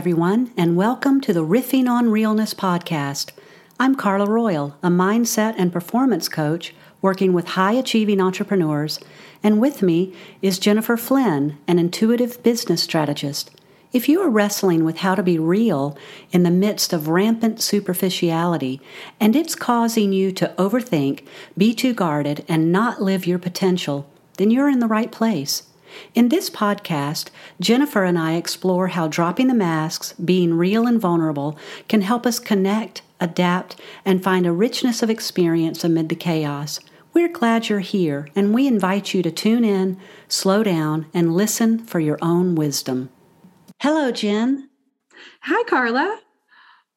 everyone, and welcome to the Riffing on Realness podcast. I'm Carla Royal, a mindset and performance coach working with high achieving entrepreneurs, and with me is Jennifer Flynn, an intuitive business strategist. If you are wrestling with how to be real in the midst of rampant superficiality and it's causing you to overthink, be too guarded, and not live your potential, then you're in the right place. In this podcast, Jennifer and I explore how dropping the masks, being real and vulnerable, can help us connect, adapt, and find a richness of experience amid the chaos. We're glad you're here, and we invite you to tune in, slow down, and listen for your own wisdom. Hello, Jen. Hi, Carla.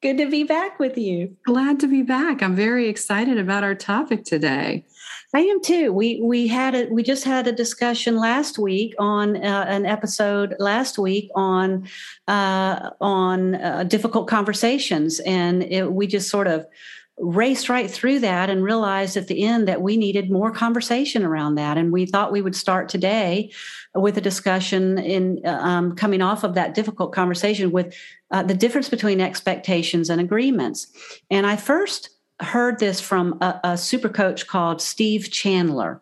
Good to be back with you. Glad to be back. I'm very excited about our topic today. I am too. We we had a we just had a discussion last week on uh, an episode last week on uh, on uh, difficult conversations, and it, we just sort of raced right through that and realized at the end that we needed more conversation around that, and we thought we would start today with a discussion in uh, um, coming off of that difficult conversation with uh, the difference between expectations and agreements. And I first heard this from a, a super coach called Steve Chandler.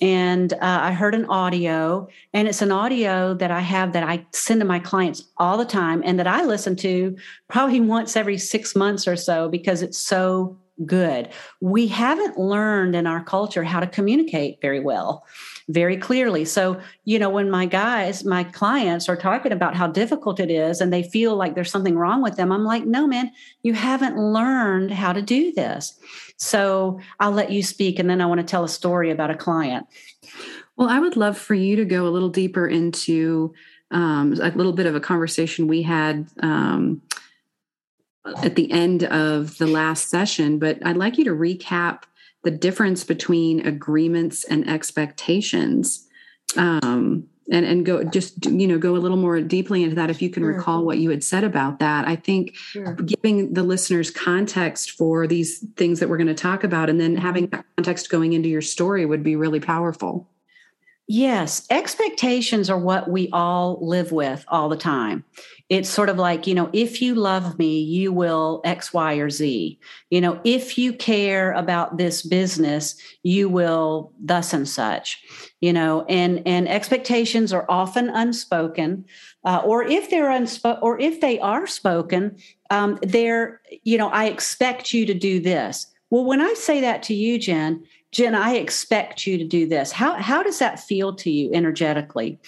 And uh, I heard an audio, and it's an audio that I have that I send to my clients all the time and that I listen to probably once every six months or so because it's so good. We haven't learned in our culture how to communicate very well very clearly. So, you know, when my guys, my clients are talking about how difficult it is and they feel like there's something wrong with them, I'm like, no, man, you haven't learned how to do this. So I'll let you speak and then I want to tell a story about a client. Well, I would love for you to go a little deeper into um, a little bit of a conversation we had um, at the end of the last session, but I'd like you to recap the difference between agreements and expectations um, and and go just you know go a little more deeply into that if you can sure. recall what you had said about that i think sure. giving the listeners context for these things that we're going to talk about and then having that context going into your story would be really powerful Yes, expectations are what we all live with all the time. It's sort of like, you know, if you love me, you will X, Y, or Z. You know, if you care about this business, you will thus and such. You know, and and expectations are often unspoken, uh, or if they're unspoken, or if they are spoken, um, they're, you know, I expect you to do this. Well, when I say that to you, Jen, Jen, I expect you to do this. How how does that feel to you energetically?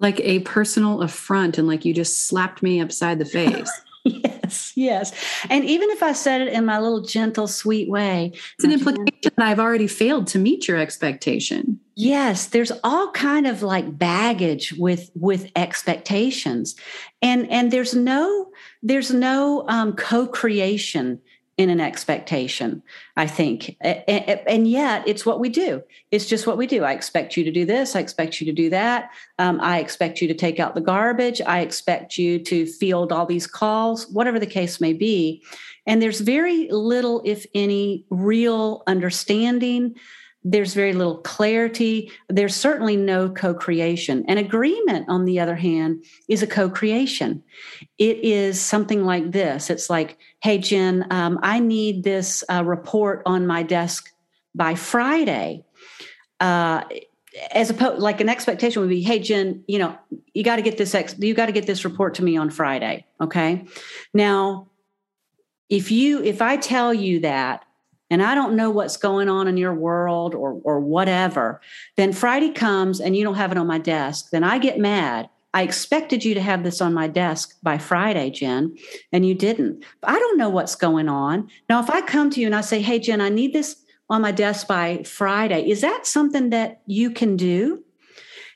Like a personal affront and like you just slapped me upside the face. yes, yes. And even if I said it in my little gentle, sweet way, it's an implication that I've already failed to meet your expectation. Yes, there's all kind of like baggage with with expectations. And and there's no there's no um, co-creation in an expectation, I think. And yet, it's what we do. It's just what we do. I expect you to do this. I expect you to do that. Um, I expect you to take out the garbage. I expect you to field all these calls, whatever the case may be. And there's very little, if any, real understanding there's very little clarity. There's certainly no co creation. An agreement, on the other hand, is a co creation. It is something like this it's like, hey, Jen, um, I need this uh, report on my desk by Friday. Uh, as opposed like an expectation would be hey jen you know you got to get this ex you got to get this report to me on friday okay now if you if i tell you that and I don't know what's going on in your world or, or whatever, then Friday comes and you don't have it on my desk, then I get mad. I expected you to have this on my desk by Friday, Jen, and you didn't. I don't know what's going on. Now, if I come to you and I say, hey, Jen, I need this on my desk by Friday, is that something that you can do?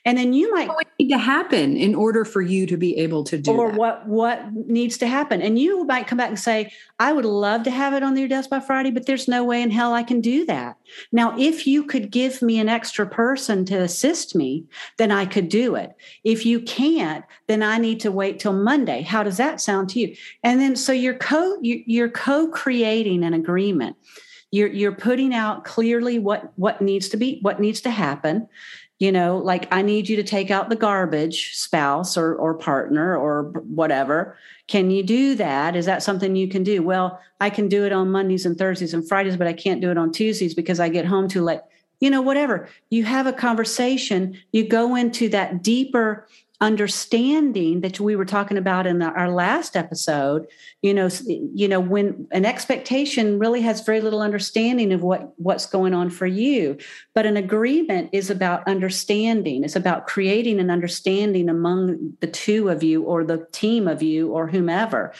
And then you might what need to happen in order for you to be able to do or that? what what needs to happen. And you might come back and say i would love to have it on your desk by friday but there's no way in hell i can do that. Now if you could give me an extra person to assist me then i could do it. If you can't then i need to wait till monday. How does that sound to you? And then so you're co you're co-creating an agreement. You're you're putting out clearly what what needs to be what needs to happen you know like i need you to take out the garbage spouse or or partner or whatever. Can you do that? Is that something you can do? Well i can do it on mondays and thursdays and fridays but i can't do it on tuesdays because i get home too late. You know whatever. You have a conversation. You go into that deeper understanding that we were talking about in the, our last episode you know you know when an expectation really has very little understanding of what what's going on for you. But an agreement is about understanding. It's about creating an understanding among the two of you or the team of you or whomever.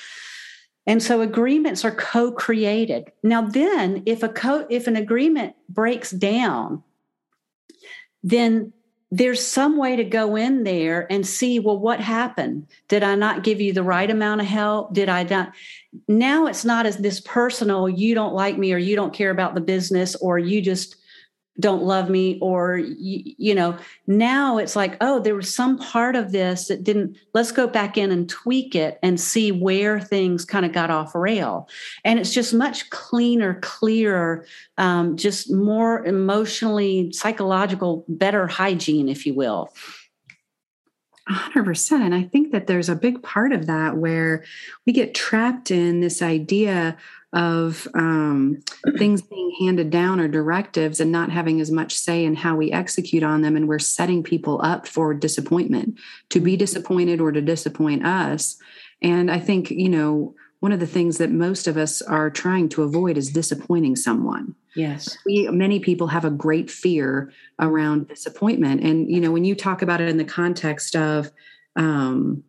And so agreements are co-created. Now then if a co if an agreement breaks down then there's some way to go in there and see well what happened? Did i not give you the right amount of help? Did i not? Now it's not as this personal you don't like me or you don't care about the business or you just don't love me or you, you, know now it's like oh there was some part of this that didn't let's go back in and tweak it and see where things kind of got off rail. And it's just much cleaner clearer um, just more emotionally psychological better hygiene if you will. 100% and i think that there's a big part of that where we get trapped in this idea of um, things being handed down or directives and not having as much say in how we execute on them. And we're setting people up for disappointment, to be disappointed or to disappoint us. And I think, you know, one of the things that most of us are trying to avoid is disappointing someone. Yes. We many people have a great fear around disappointment. And you know, when you talk about it in the context of um,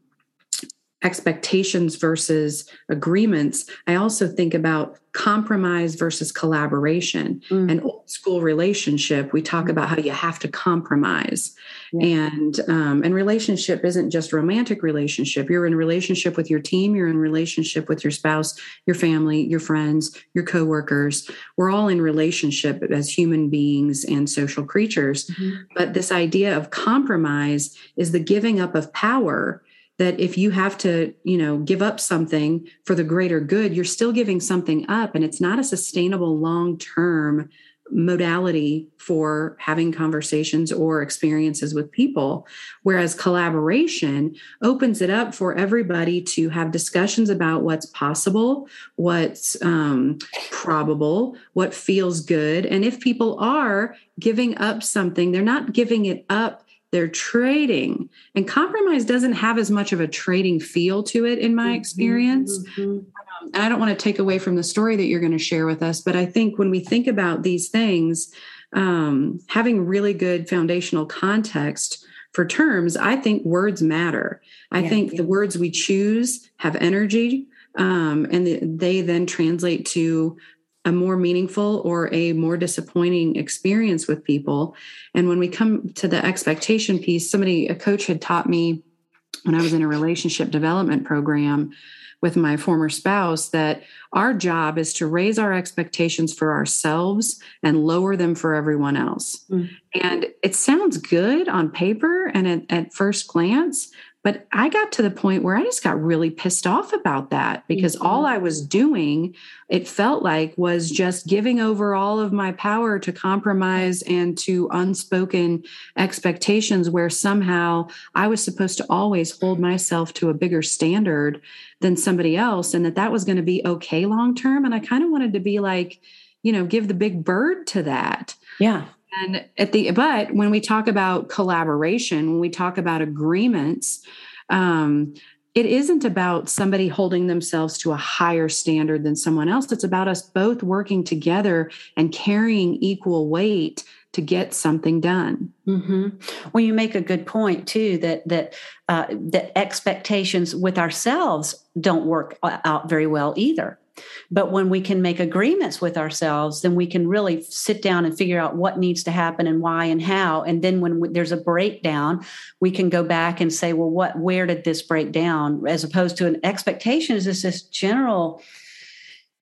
expectations versus agreements, I also think about compromise versus collaboration. Mm. An old school relationship, we talk about how you have to compromise. Yeah. And um, and relationship isn't just romantic relationship. You're in relationship with your team, you're in relationship with your spouse, your family, your friends, your coworkers. We're all in relationship as human beings and social creatures. Mm-hmm. But this idea of compromise is the giving up of power that if you have to you know give up something for the greater good you're still giving something up and it's not a sustainable long term modality for having conversations or experiences with people. Whereas collaboration opens it up for everybody to have discussions about what's possible what's um, probable what feels good and if people are giving up something they're not giving it up they're trading and compromise doesn't have as much of a trading feel to it in my mm-hmm, experience mm-hmm. um, i don't want to take away from the story that you're going to share with us but i think when we think about these things um, having really good foundational context for terms i think words matter i yeah, think yeah. the words we choose have energy um, and they then translate to a more meaningful or a more disappointing experience with people. And when we come to the expectation piece, somebody, a coach had taught me when I was in a relationship development program with my former spouse that our job is to raise our expectations for ourselves and lower them for everyone else. Mm. And it sounds good on paper and at, at, first glance, but I got to the point where I just got really pissed off about that because mm-hmm. all I was doing, it felt like, was just giving over all of my power to compromise and to unspoken expectations where somehow I was supposed to always hold myself to a bigger standard than somebody else and that that was going to be okay long term. And I kind of wanted to be like, you know, give the big bird to that. Yeah. And at the but when we talk about collaboration, when we talk about agreements, um, it isn't about somebody holding themselves to a higher standard than someone else. It's about us both working together and carrying equal weight to get something done. Mm-hmm. Well, you make a good point too that that uh, that expectations with ourselves don't work out very well either. But when we can make agreements with ourselves, then we can really sit down and figure out what needs to happen and why and how. And then when there's a breakdown, we can go back and say, well, what, where did this break down? As opposed to an expectation is this general,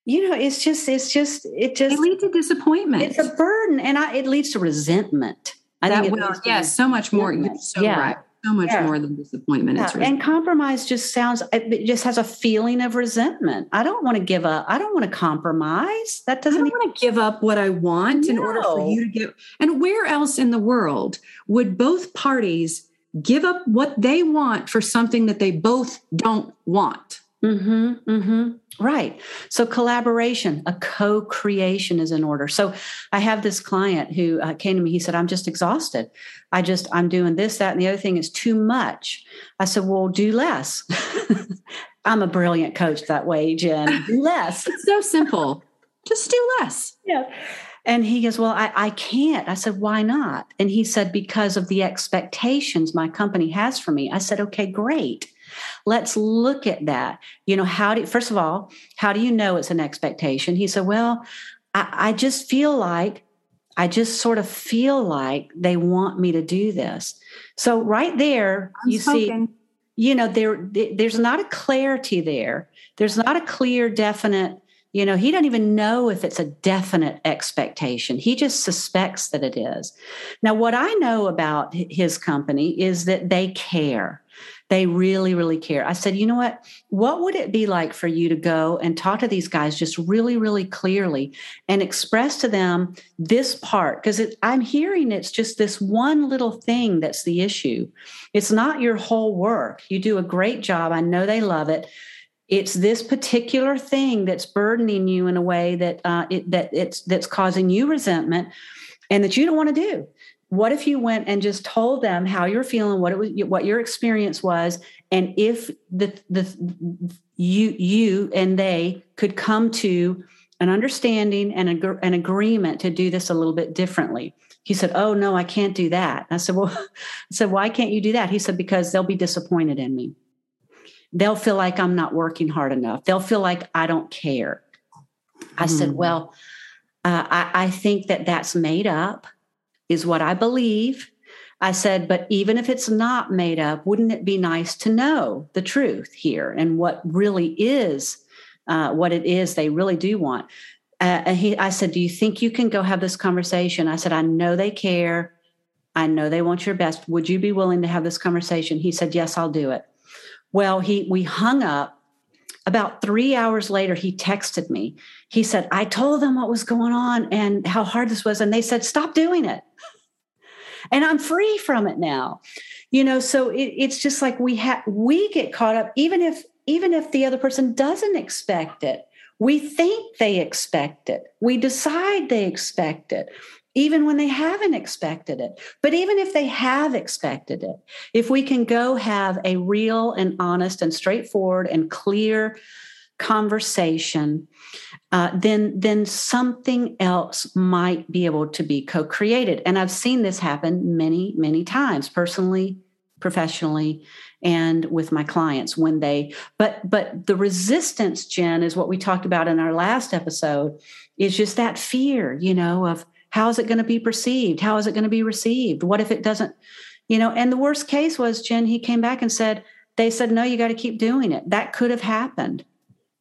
you know, it's just, it's just, it just it leads to disappointment. It's a burden, and I, it leads to resentment. I that think will, yes, so much more. You're so yeah. right. So much yeah. more than disappointment. Yeah. and compromise just sounds it just has a feeling of resentment. I don't want to give up. I don't want to compromise. That doesn't. I don't want to give up what I want no. in order for you to give. And where else in the world would both parties give up what they want for something that they both don't want? Mm-hmm. Mm-hmm. Right. So collaboration, a co-creation is in order. So I have this client who uh, came to me. He said, "I'm just exhausted. I just I'm doing this, that, and the other thing is too much." I said, "Well, do less." I'm a brilliant coach that way, Jen. Do less. it's so simple. Just do less. Yeah. And he goes, Well, I, I can't. I said, Why not? And he said, Because of the expectations my company has for me. I said, Okay, great. Let's look at that. You know, how do first of all, how do you know it's an expectation? He said, Well, I, I just feel like I just sort of feel like they want me to do this. So right there, I'm you spoken. see, you know, there there's not a clarity there. There's not a clear, definite you know, he doesn't even know if it's a definite expectation. He just suspects that it is. Now, what I know about his company is that they care. They really, really care. I said, you know what? What would it be like for you to go and talk to these guys just really, really clearly and express to them this part? Because I'm hearing it's just this one little thing that's the issue. It's not your whole work. You do a great job. I know they love it it's this particular thing that's burdening you in a way that uh, it, that it's that's causing you resentment and that you don't want to do what if you went and just told them how you're feeling what it was what your experience was and if the the you you and they could come to an understanding and a, an agreement to do this a little bit differently? He said oh no i can't do that. I said well i said why can't you do that? He said because they'll be disappointed in me. They'll feel like I'm not working hard enough. They'll feel like I don't care. I said, Well, uh, I, I think that that's made up, is what I believe. I said, But even if it's not made up, wouldn't it be nice to know the truth here and what really is, uh, what it is they really do want? Uh, and he, I said, Do you think you can go have this conversation? I said, I know they care. I know they want your best. Would you be willing to have this conversation? He said, Yes, I'll do it. Well, he we hung up. About three hours later, he texted me. He said, I told them what was going on and how hard this was. And they said, stop doing it. And I'm free from it now. You know, so it, it's just like we have we get caught up, even if even if the other person doesn't expect it. We think they expect it. We decide they expect it even when they haven't expected it. But even if they have expected it, if we can go have a real and honest and straightforward and clear conversation, uh, then then something else might be able to be co-created. And I've seen this happen many many times, personally, professionally, and with my clients when they. But but the resistance, Jen, is what we talked about in our last episode. Is just that fear, you know, of how is it going to be perceived? How is it going to be received? What if it doesn't you know and the worst case was jen he came back and said they said no you got to keep doing it. That could have happened.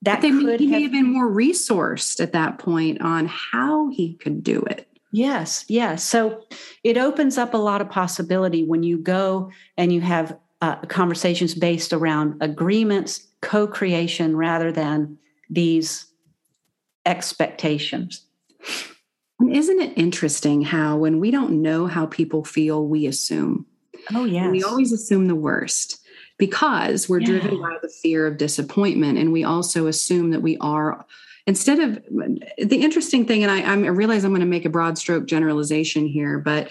That but they could he have, may have been more resourced at that point on how he could do it. Yes yes. So it opens up a lot of possibility when you go and you have uh, conversations based around agreements co-creation rather than these expectations isn't it interesting how when we don't know how people feel, we assume? Oh, yeah. We always assume the worst because we're yeah. driven by the fear of disappointment. And we also assume that we are, instead of the interesting thing, and I, I realize I'm going to make a broad stroke generalization here, but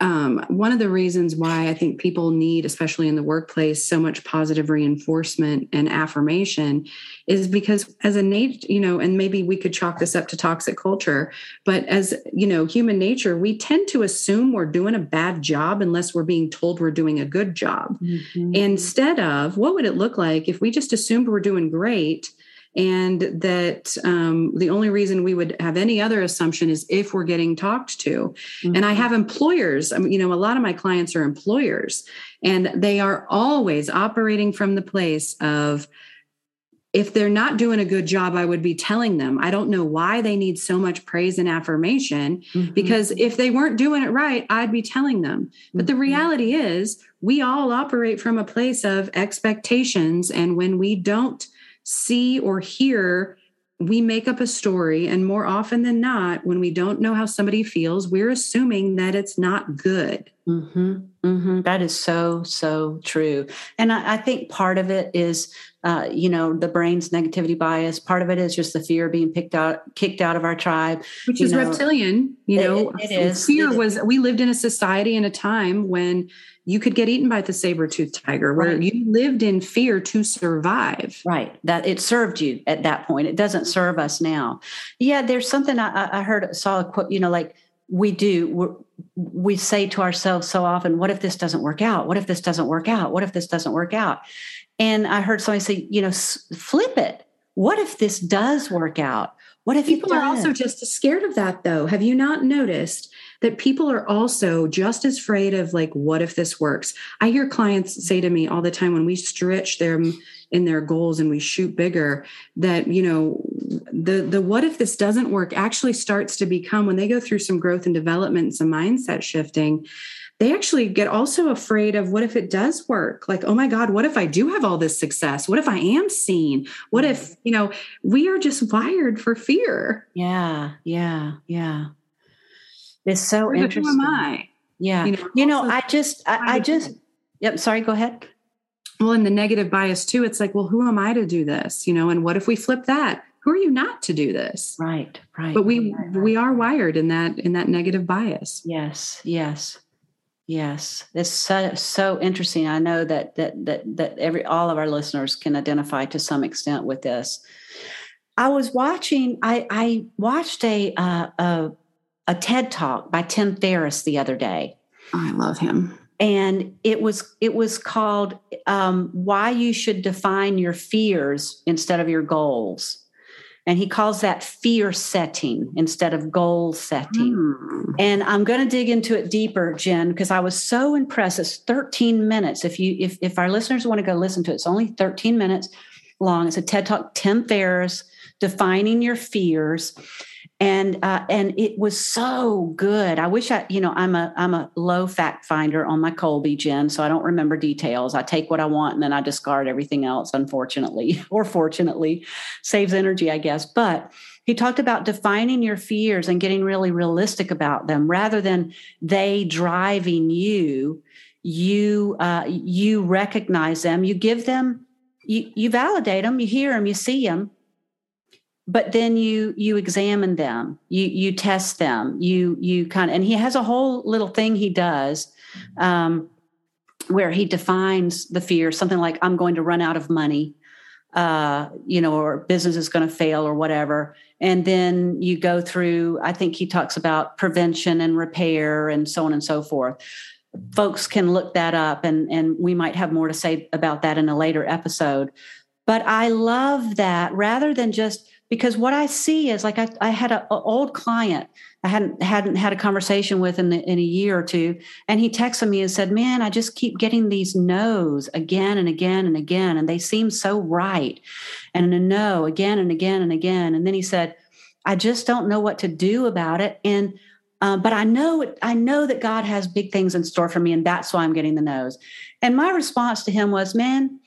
um, one of the reasons why I think people need, especially in the workplace, so much positive reinforcement and affirmation is because, as a nature, you know, and maybe we could chalk this up to toxic culture, but as you know, human nature, we tend to assume we're doing a bad job unless we're being told we're doing a good job. Mm-hmm. Instead of what would it look like if we just assumed we're doing great? And that um, the only reason we would have any other assumption is if we're getting talked to mm-hmm. and i have employers I mean, you know a lot of my clients are employers and they are always operating from the place of if they're not doing a good job, I would be telling them. I don't know why they need so much praise and affirmation mm-hmm. because if they weren't doing it right, I'd be telling them. But the mm-hmm. reality is, we all operate from a place of expectations. And when we don't see or hear, we make up a story. And more often than not, when we don't know how somebody feels, we're assuming that it's not good. Mm-hmm, mm-hmm. That is so, so true. And I, I think part of it is uh, you know the brain's negativity bias part of it is just the fear of being picked out kicked out of our tribe which is know. reptilian you know it, it is fear it was we lived in a society in a time when you could get eaten by the saber-toothed tiger where right. you lived in fear to survive right that it served you at that point it doesn't serve us now yeah there's something i, I heard saw a quote you know like we do we say to ourselves so often what if this doesn't work out what if this doesn't work out what if this doesn't work out and I heard somebody say, you know, flip it. What if this does work out? What if people are also just scared of that though? Have you not noticed that people are also just as afraid of like, what if this works? I hear clients say to me all the time when we stretch them in their goals and we shoot bigger, that you know, the the what if this doesn't work actually starts to become when they go through some growth and development, some mindset shifting they actually get also afraid of what if it does work? Like, oh my God, what if I do have all this success? What if I am seen? What if, mm-hmm. you know, we are just wired for fear. Yeah, yeah, yeah. It's so interesting. Who am I? Yeah. You know, you know I just, I, I just, yep, sorry, go ahead. Well, in the negative bias too, it's like, well, who am I to do this? You know, and what if we flip that? Who are you not to do this? Right, right. But we right, right. we are wired in that in that negative bias. Yes, yes. Yes, it's so so interesting. I know that that that that every all of our listeners can identify to some extent with this. I was watching. I I watched a uh, a a TED talk by Tim Ferriss the other day. I love him. And it was it was called um, "Why You Should Define Your Fears Instead of Your Goals." And he calls that fear setting instead of goal setting. Mm. And I'm going to dig into it deeper, Jen, because I was so impressed. It's 13 minutes. If you if if our listeners want to go listen to it, it's only 13 minutes long. It's a TED Talk, Tim Ferriss, defining your fears and uh, and it was so good. I wish I, you know, I'm a I'm a low fact finder on my Kolbe Jen, so I don't remember details. I take what I want and then I discard everything else. Unfortunately, or fortunately, saves energy, I guess. But he talked about defining your fears and getting really realistic about them, rather than they driving you. You uh, you recognize them. You give them. You you validate them. You hear them. You see them but then you you examine them you you test them you you kind of and he has a whole little thing he does um, where he defines the fear something like i'm going to run out of money uh, you know or business is going to fail or whatever. And then you go through i think he talks about prevention and repair and so on and so forth. Folks can look that up and and we might have more to say about that in a later episode. But i love that rather than just because what I see is like I, I had an old client I hadn't hadn't had a conversation with in, the, in a year or two, and he texted me and said, "Man, I just keep getting these no's again and again and again, and they seem so right, and a no again and again and again." And then he said, "I just don't know what to do about it." And uh, but I know I know that God has big things in store for me, and that's why I'm getting the no's. And my response to him was, "Man,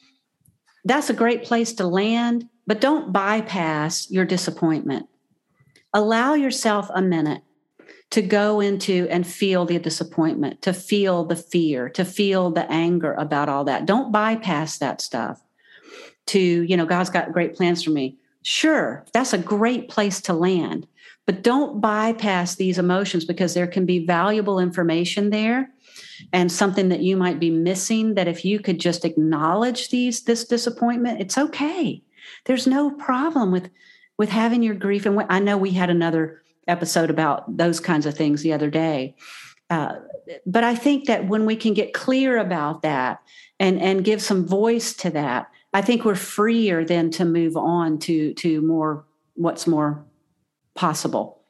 that's a great place to land." But don't bypass your disappointment. Allow yourself a minute to go into and feel the disappointment, to feel the fear, to feel the anger about all that. Don't bypass that stuff. To, you know, God's got great plans for me. Sure, that's a great place to land, but don't bypass these emotions because there can be valuable information there and something that you might be missing that if you could just acknowledge these this disappointment, it's okay there's no problem with with having your grief. And i know we had another episode about those kinds of things the other day. Uh, but i think that when we can get clear about that and and give some voice to that i think we're freer then to move on to to more what's more possible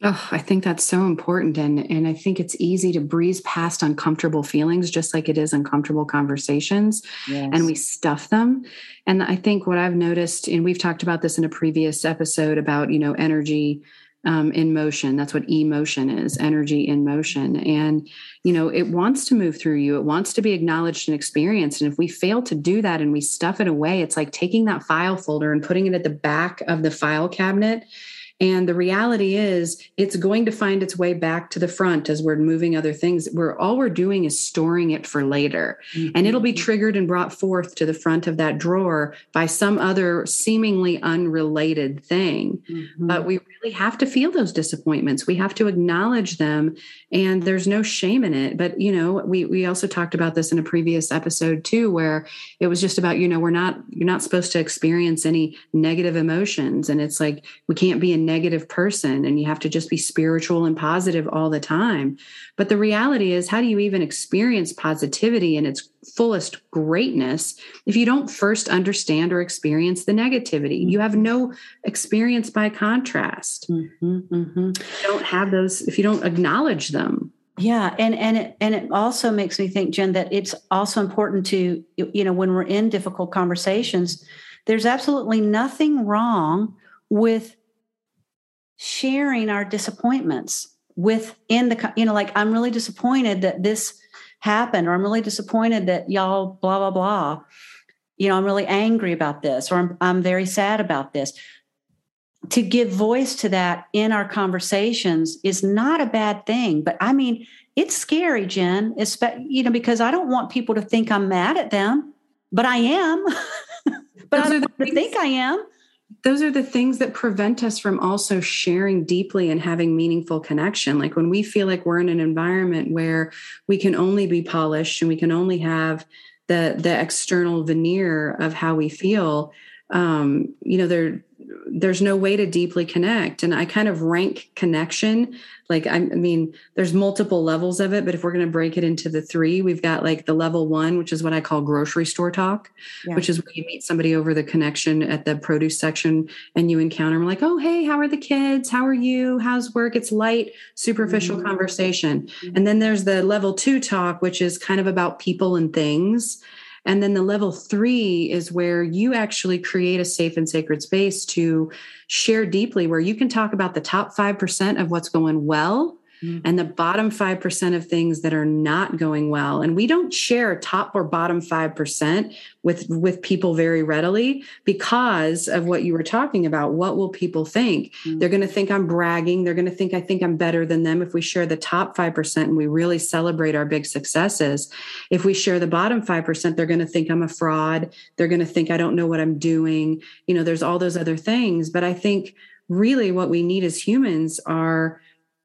Oh, I think that's so important. And, and I think it's easy to breeze past uncomfortable feelings, just like it is uncomfortable conversations, yes. and we stuff them. And I think what I've noticed, and we've talked about this in a previous episode about, you know, energy um, in motion. That's what emotion is energy in motion. And, you know, it wants to move through you, it wants to be acknowledged and experienced. And if we fail to do that and we stuff it away, it's like taking that file folder and putting it at the back of the file cabinet and the reality is, it's going to find its way back to the front as we're moving other things. Where all we're doing is storing it for later. Mm-hmm. And it'll be mm-hmm. triggered and brought forth to the front of that drawer by some other seemingly unrelated thing. Mm-hmm. But we really have to feel those disappointments. We have to acknowledge them. And there's no shame in it. But, you know, we, we also talked about this in a previous episode too, where it was just about, you know, we're not, you're not supposed to experience any negative emotions. And it's like, we can't be in negative person and you have to just be spiritual and positive all the time. But the reality is, how do you even experience positivity in its fullest greatness if you don't first understand or experience the negativity? You have no experience by contrast. Mm-hmm, mm-hmm. You don't have those if you don't acknowledge them. Yeah, and and it and it also makes me think, Jen, that it's also important to you know when we're in difficult conversations, there's absolutely nothing wrong with sharing our disappointments within the you know like i'm really disappointed that this happened or i'm really disappointed that y'all blah blah blah. You know i'm really angry about this or i'm, I'm very sad about this. To give voice to that in our conversations is not a bad thing but i mean it's scary jen especially you know because i don't want people to think i'm mad at them but i am. But i don't think i am those are the things that prevent us from also sharing deeply and having meaningful connection. Like when we feel like we're in an environment where we can only be polished and we can only have the the external veneer of how we feel um you know there there's no way to deeply connect. And i kind of rank connection. Like i mean there's multiple levels of it but if we're going to break it into the three we've got like the level one which is what i call grocery store talk yeah. which is where you meet somebody over the connection at the produce section and you encounter them like oh hey how are the kids? How are you? How's work? It's light superficial mm-hmm. conversation. Mm-hmm. and then there's the level two talk which is kind of about people and things and then the level three is where you actually create a safe and sacred space to share deeply, where you can talk about the top 5% of what's going well mm-hmm. and the bottom 5% of things that are not going well. And we don't share top or bottom 5% with, with people very readily because of what you were talking about. What will people think? Mm-hmm. They're going to think I'm bragging. They're going to think I think I'm better than them if we share the top 5% and we really celebrate our big successes. If we share the bottom 5%, they're going to think I'm a fraud. They're going to think I don't know what I'm doing. You know, there's all those other things. But I think really what we need as humans are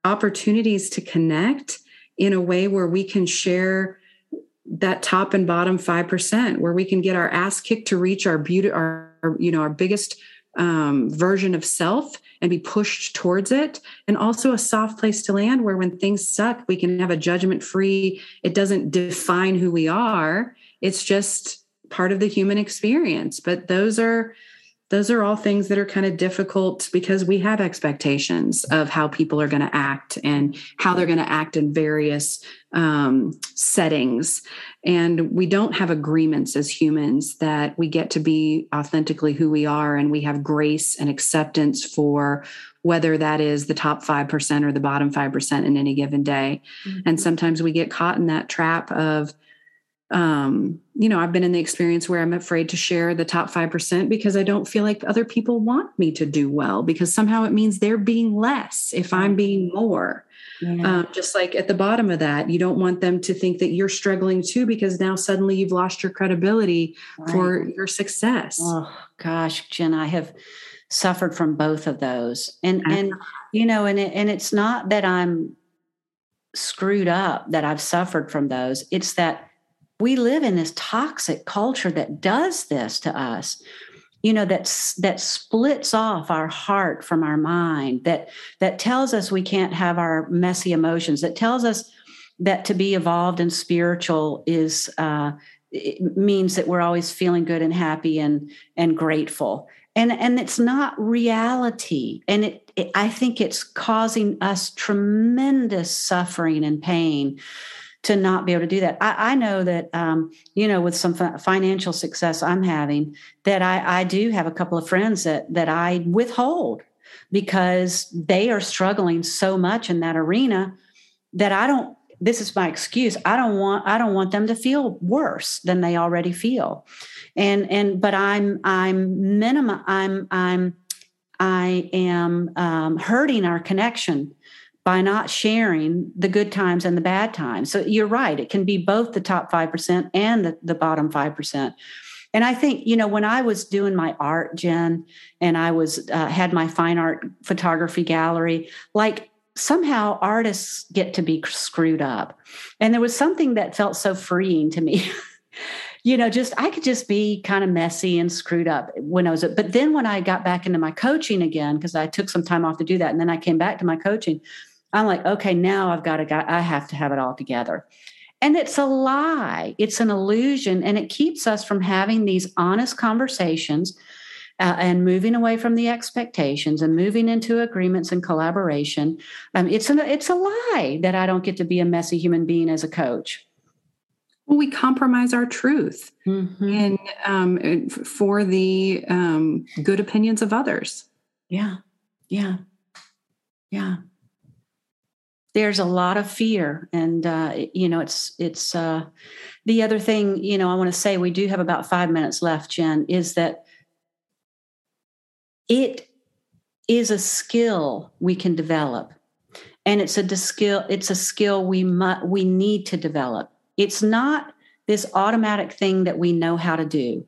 opportunities to connect in a way where we can share that top and bottom 5% where we can get our ass kicked to reach our beauty our, our you know our biggest um, version of self and be pushed towards it. And also a soft place to land where when things suck we can have a judgment free. It doesn't define who we are. It's just part of the human experience. But those are those are all things that are kind of difficult because we have expectations of how people are going to act and how they're going to act in various um, settings. And we don't have agreements as humans that we get to be authentically who we are and we have grace and acceptance for whether that is the top 5% or the bottom 5% in any given day. Mm-hmm. And sometimes we get caught in that trap of, um, you know, I've been in the experience where I'm afraid to share the top 5% because I don't feel like other people want me to do well because somehow it means they're being less if I'm being more. Yeah. Um, just like at the bottom of that, you don't want them to think that you're struggling too because now suddenly you've lost your credibility right. for your success. Oh gosh, Jen, I have suffered from both of those. And and you know, and it, and it's not that I'm screwed up that I've suffered from those. It's that we live in this toxic culture that does this to us you know that that splits off our heart from our mind that that tells us we can't have our messy emotions that tells us that to be evolved and spiritual is uh, means that we're always feeling good and happy and and grateful. And and it's not reality. And it, it, i think it's causing us tremendous suffering and pain to not be able to do that. I, I know that um, you know with some financial success i'm having that I, I do have a couple of friends that that i withhold because they are struggling so much in that arena that i don't this is my excuse i don't want i don't want them to feel worse than they already feel. And and but i'm i'm minimum i'm i'm i am um, hurting our connection by not sharing the good times and the bad times. So you're right it can be both the top 5% and the, the bottom 5% and i think you know when i was doing my art jen and i was uh, had my fine art photography gallery like somehow artists get to be screwed up. And there was something that felt so freeing to me. You know, just I could just be kind of messy and screwed up when I was, but then when I got back into my coaching again, because I took some time off to do that, and then I came back to my coaching, I'm like, okay, now I've got to, I have to have it all together. And it's a lie, it's an illusion, and it keeps us from having these honest conversations. Uh, and moving away from the expectations and moving into agreements and collaboration. Um, it's an it's a lie that I don't get to be a messy human being as a coach well, we compromise our truth mm-hmm. and um, for the um, good opinions of others. Yeah, yeah, yeah. There's a lot of fear, and uh, you know, it's it's uh, the other thing. You know, I want to say we do have about five minutes left. Jen is that it is a skill we can develop, and it's a skill. It's a skill we mu- we need to develop it's not this automatic thing that we know how to do.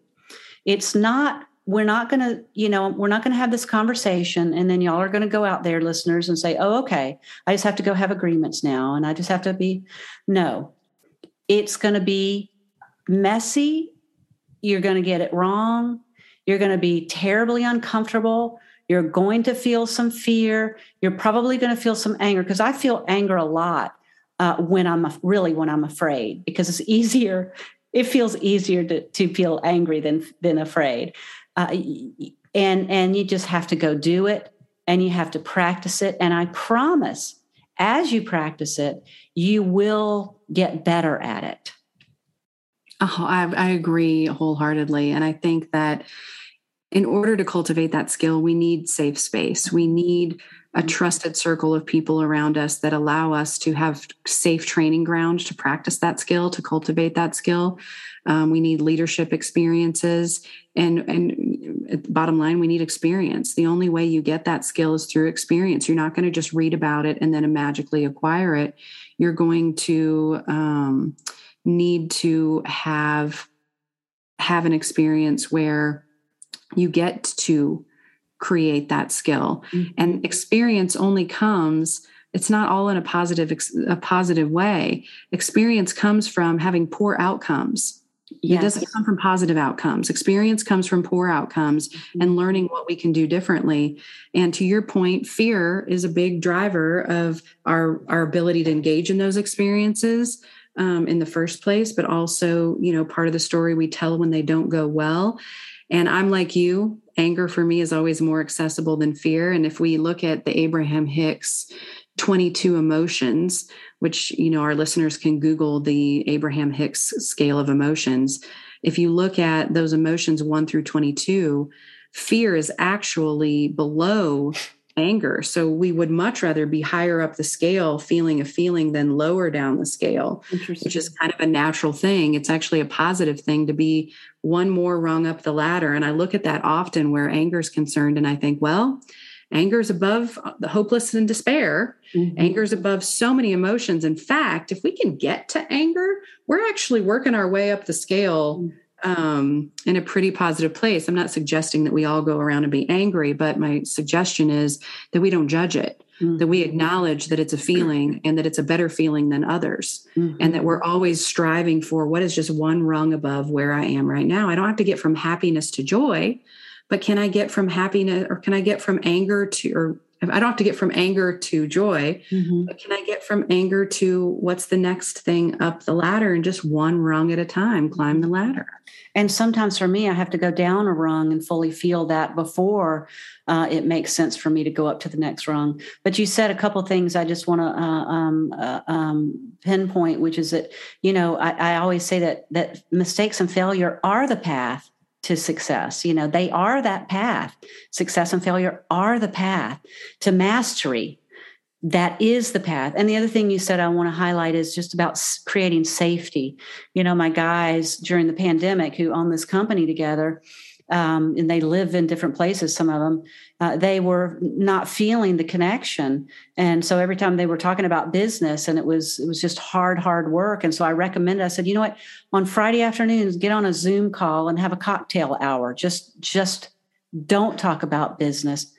It's not, we're not going to, you know, we're not going to have this conversation and then y'all are going to go out there, listeners, and say, oh, okay, I just have to go have agreements now and I just have to be. No, it's going to be messy. You're going to get it wrong. You're going to be terribly uncomfortable. You're going to feel some fear. You're probably going to feel some anger because I feel anger a lot uh, when I'm really when I'm afraid because it's easier. It feels easier to, to feel angry than than afraid, uh, and and you just have to go do it and you have to practice it. And I promise, as you practice it, you will get better at it. Oh, I, I agree wholeheartedly, and I think that in order to cultivate that skill, we need safe space. We need a trusted circle of people around us that allow us to have safe training ground to practice that skill to cultivate that skill. Um, we need leadership experiences. And and bottom line we need experience. The only way you get that skill is through experience. You're not going to just read about it and then magically acquire it. You're going to um, need to have have an experience where you get to create that skill mm-hmm. and experience only comes it's not all in a positive a positive way experience comes from having poor outcomes yes. it doesn't come from positive outcomes experience comes from poor outcomes mm-hmm. and learning what we can do differently and to your point fear is a big driver of our our ability to engage in those experiences um, in the first place but also you know part of the story we tell when they don't go well and i'm like you anger for me is always more accessible than fear. And if we look at the Abraham Hicks 22 emotions, which you know our listeners can Google the Abraham Hicks scale of emotions. If you look at those emotions 1 through 22, fear is actually below anger. So we would much rather be higher up the scale, feeling a feeling, than lower down the scale, which is kind of a natural thing. It's actually a positive thing to be one more rung up the ladder. And I look at that often where anger is concerned, and I think, well, anger is above the hopeless and despair. Mm-hmm. Anger is above so many emotions. In fact, if we can get to anger, we're actually working our way up the scale. Mm-hmm um, in a pretty positive place. I'm not suggesting that we all go around and be angry, but my suggestion is that we don't judge it, mm-hmm. that we acknowledge that it's a feeling and that it's a better feeling than others, mm-hmm. and that we're always striving for what is just one rung above where I am right now. I don't have to get from happiness to joy, but can I get from happiness or can I get from anger to or I don't have to get from anger to joy, mm-hmm. but can I get from anger to what's the next thing up the ladder and just one rung at a time climb the ladder? And sometimes for me, I have to go down a rung and fully feel that before uh, it makes sense for me to go up to the next rung. But you said a couple things I just want to uh, um, uh, um, pinpoint, which is that you know I, I always say that that mistakes and failure are the path to success. You know, they are that path. Success and failure are the path to mastery. That is the path. And the other thing you said I want to highlight is just about creating safety. You know, my guys during the pandemic who own this company together, um, and they live in different places, some of them, uh, they were not feeling the connection. And so every time they were talking about business and it was, it was just hard, hard work. And so I recommended, I said, you know what, on Friday afternoons, get on a Zoom call and have a cocktail hour. Just, just don't talk about business.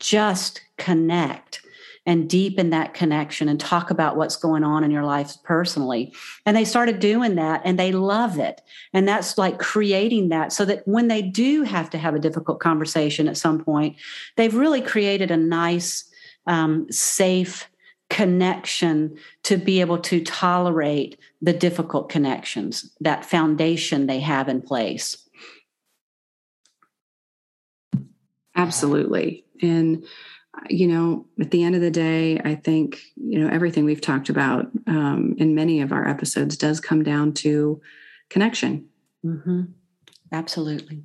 Just connect and deepen that connection and talk about what's going on in your life personally. And they started doing that and they love it. And that's like creating that so that when they do have to have a difficult conversation at some point, they've really created a nice, um, safe, connection to be able to tolerate the difficult connections, that foundation they have in place. Absolutely. And you know, at the end of the day, I think, you know, everything we've talked about um, in many of our episodes does come down to connection. Mm-hmm. Absolutely.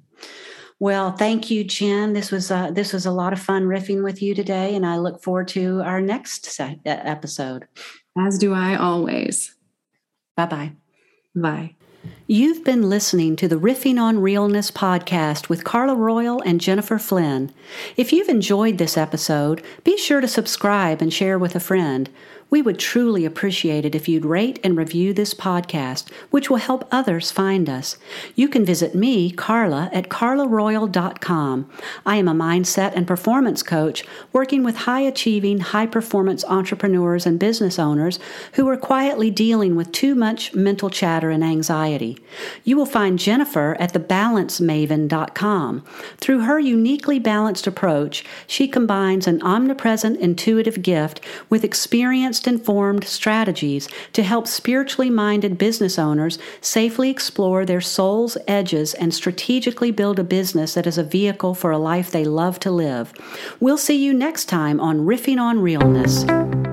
Well, thank you, Jen. This was uh, this was a lot of fun riffing with you today, and I look forward to our next uh, episode. As do I always. Bye bye bye. You've been listening to the Riffing on Realness podcast with Carla Royal and Jennifer Flynn. If you've enjoyed this episode, be sure to subscribe and share with a friend. We would truly appreciate it if you'd rate and review this podcast, which will help others find us. You can visit me, Carla, at carlaroyal.com. I am a mindset and performance coach working with high achieving, high performance entrepreneurs and business owners who are quietly dealing with too much mental chatter and anxiety. You will find Jennifer at thebalancemaven.com. Through her uniquely balanced approach, she combines an omnipresent intuitive gift with experience informed strategies to help spiritually minded business owners safely explore their soul's edges and strategically build a business that is a vehicle for a life they love to live. We'll see you next time on Riffing on Realness.